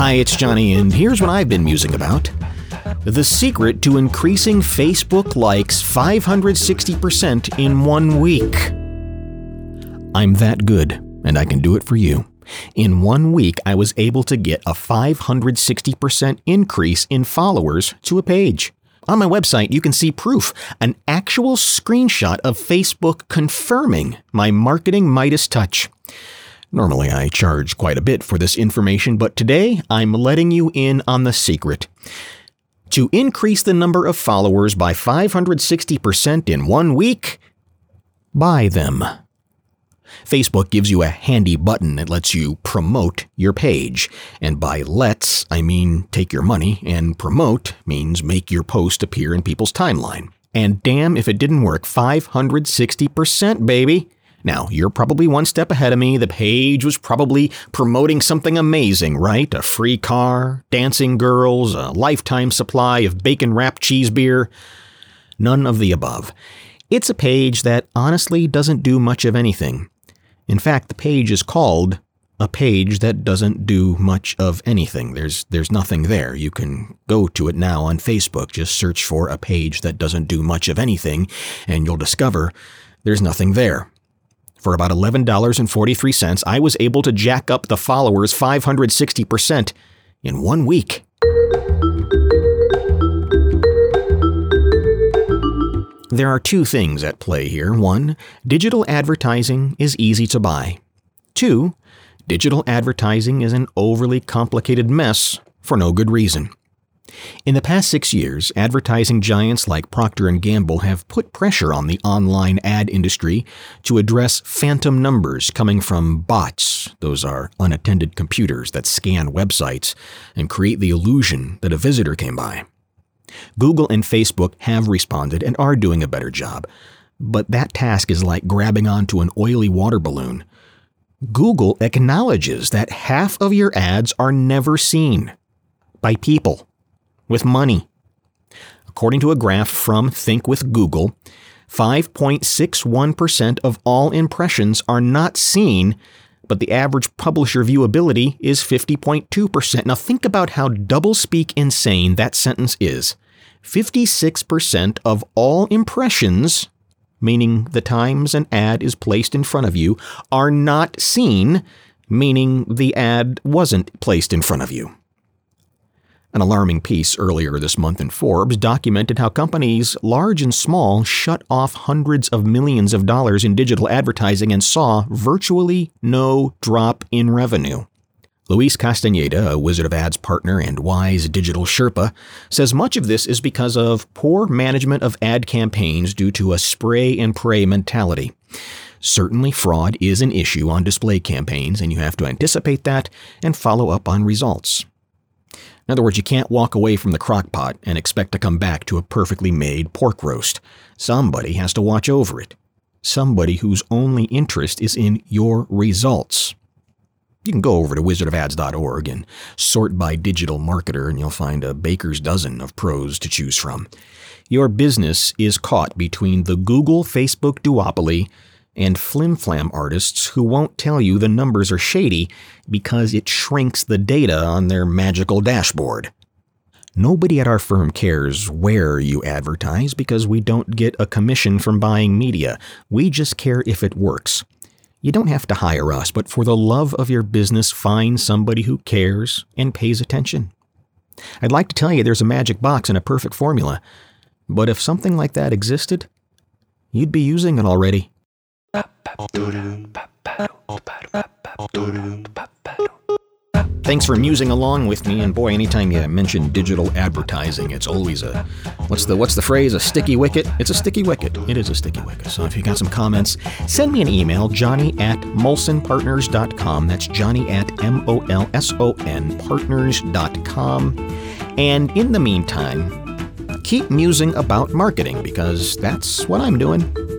Hi, it's Johnny, and here's what I've been musing about. The secret to increasing Facebook likes 560% in one week. I'm that good, and I can do it for you. In one week, I was able to get a 560% increase in followers to a page. On my website, you can see proof, an actual screenshot of Facebook confirming my marketing Midas touch. Normally, I charge quite a bit for this information, but today I'm letting you in on the secret. To increase the number of followers by 560% in one week, buy them. Facebook gives you a handy button that lets you promote your page. And by lets, I mean take your money, and promote means make your post appear in people's timeline. And damn if it didn't work 560%, baby. Now, you're probably one step ahead of me. The page was probably promoting something amazing, right? A free car, dancing girls, a lifetime supply of bacon wrapped cheese beer. None of the above. It's a page that honestly doesn't do much of anything. In fact, the page is called a page that doesn't do much of anything. There's there's nothing there. You can go to it now on Facebook. Just search for a page that doesn't do much of anything and you'll discover there's nothing there. For about $11.43, I was able to jack up the followers 560% in one week. There are two things at play here. One, digital advertising is easy to buy. Two, digital advertising is an overly complicated mess for no good reason. In the past 6 years, advertising giants like Procter & Gamble have put pressure on the online ad industry to address phantom numbers coming from bots. Those are unattended computers that scan websites and create the illusion that a visitor came by. Google and Facebook have responded and are doing a better job, but that task is like grabbing onto an oily water balloon. Google acknowledges that half of your ads are never seen by people with money. According to a graph from Think with Google, 5.61% of all impressions are not seen but the average publisher viewability is 50.2%. Now think about how doublespeak insane that sentence is. 56% of all impressions, meaning the times an ad is placed in front of you, are not seen, meaning the ad wasn't placed in front of you. An alarming piece earlier this month in Forbes documented how companies, large and small, shut off hundreds of millions of dollars in digital advertising and saw virtually no drop in revenue. Luis Castaneda, a Wizard of Ads partner and wise digital Sherpa, says much of this is because of poor management of ad campaigns due to a spray and pray mentality. Certainly, fraud is an issue on display campaigns, and you have to anticipate that and follow up on results. In other words, you can't walk away from the crock pot and expect to come back to a perfectly made pork roast. Somebody has to watch over it. Somebody whose only interest is in your results. You can go over to wizardofads.org and sort by digital marketer, and you'll find a baker's dozen of pros to choose from. Your business is caught between the Google Facebook duopoly and flimflam artists who won't tell you the numbers are shady because it shrinks the data on their magical dashboard. Nobody at our firm cares where you advertise because we don't get a commission from buying media. We just care if it works. You don't have to hire us, but for the love of your business, find somebody who cares and pays attention. I'd like to tell you there's a magic box and a perfect formula, but if something like that existed, you'd be using it already. Thanks for musing along with me, and boy, anytime you mention digital advertising, it's always a what's the what's the phrase? A sticky wicket? It's a sticky wicket. It is a sticky wicket. So if you got some comments, send me an email, Johnny at molsonpartners.com. That's Johnny at M O L S O N partners.com. And in the meantime, keep musing about marketing because that's what I'm doing.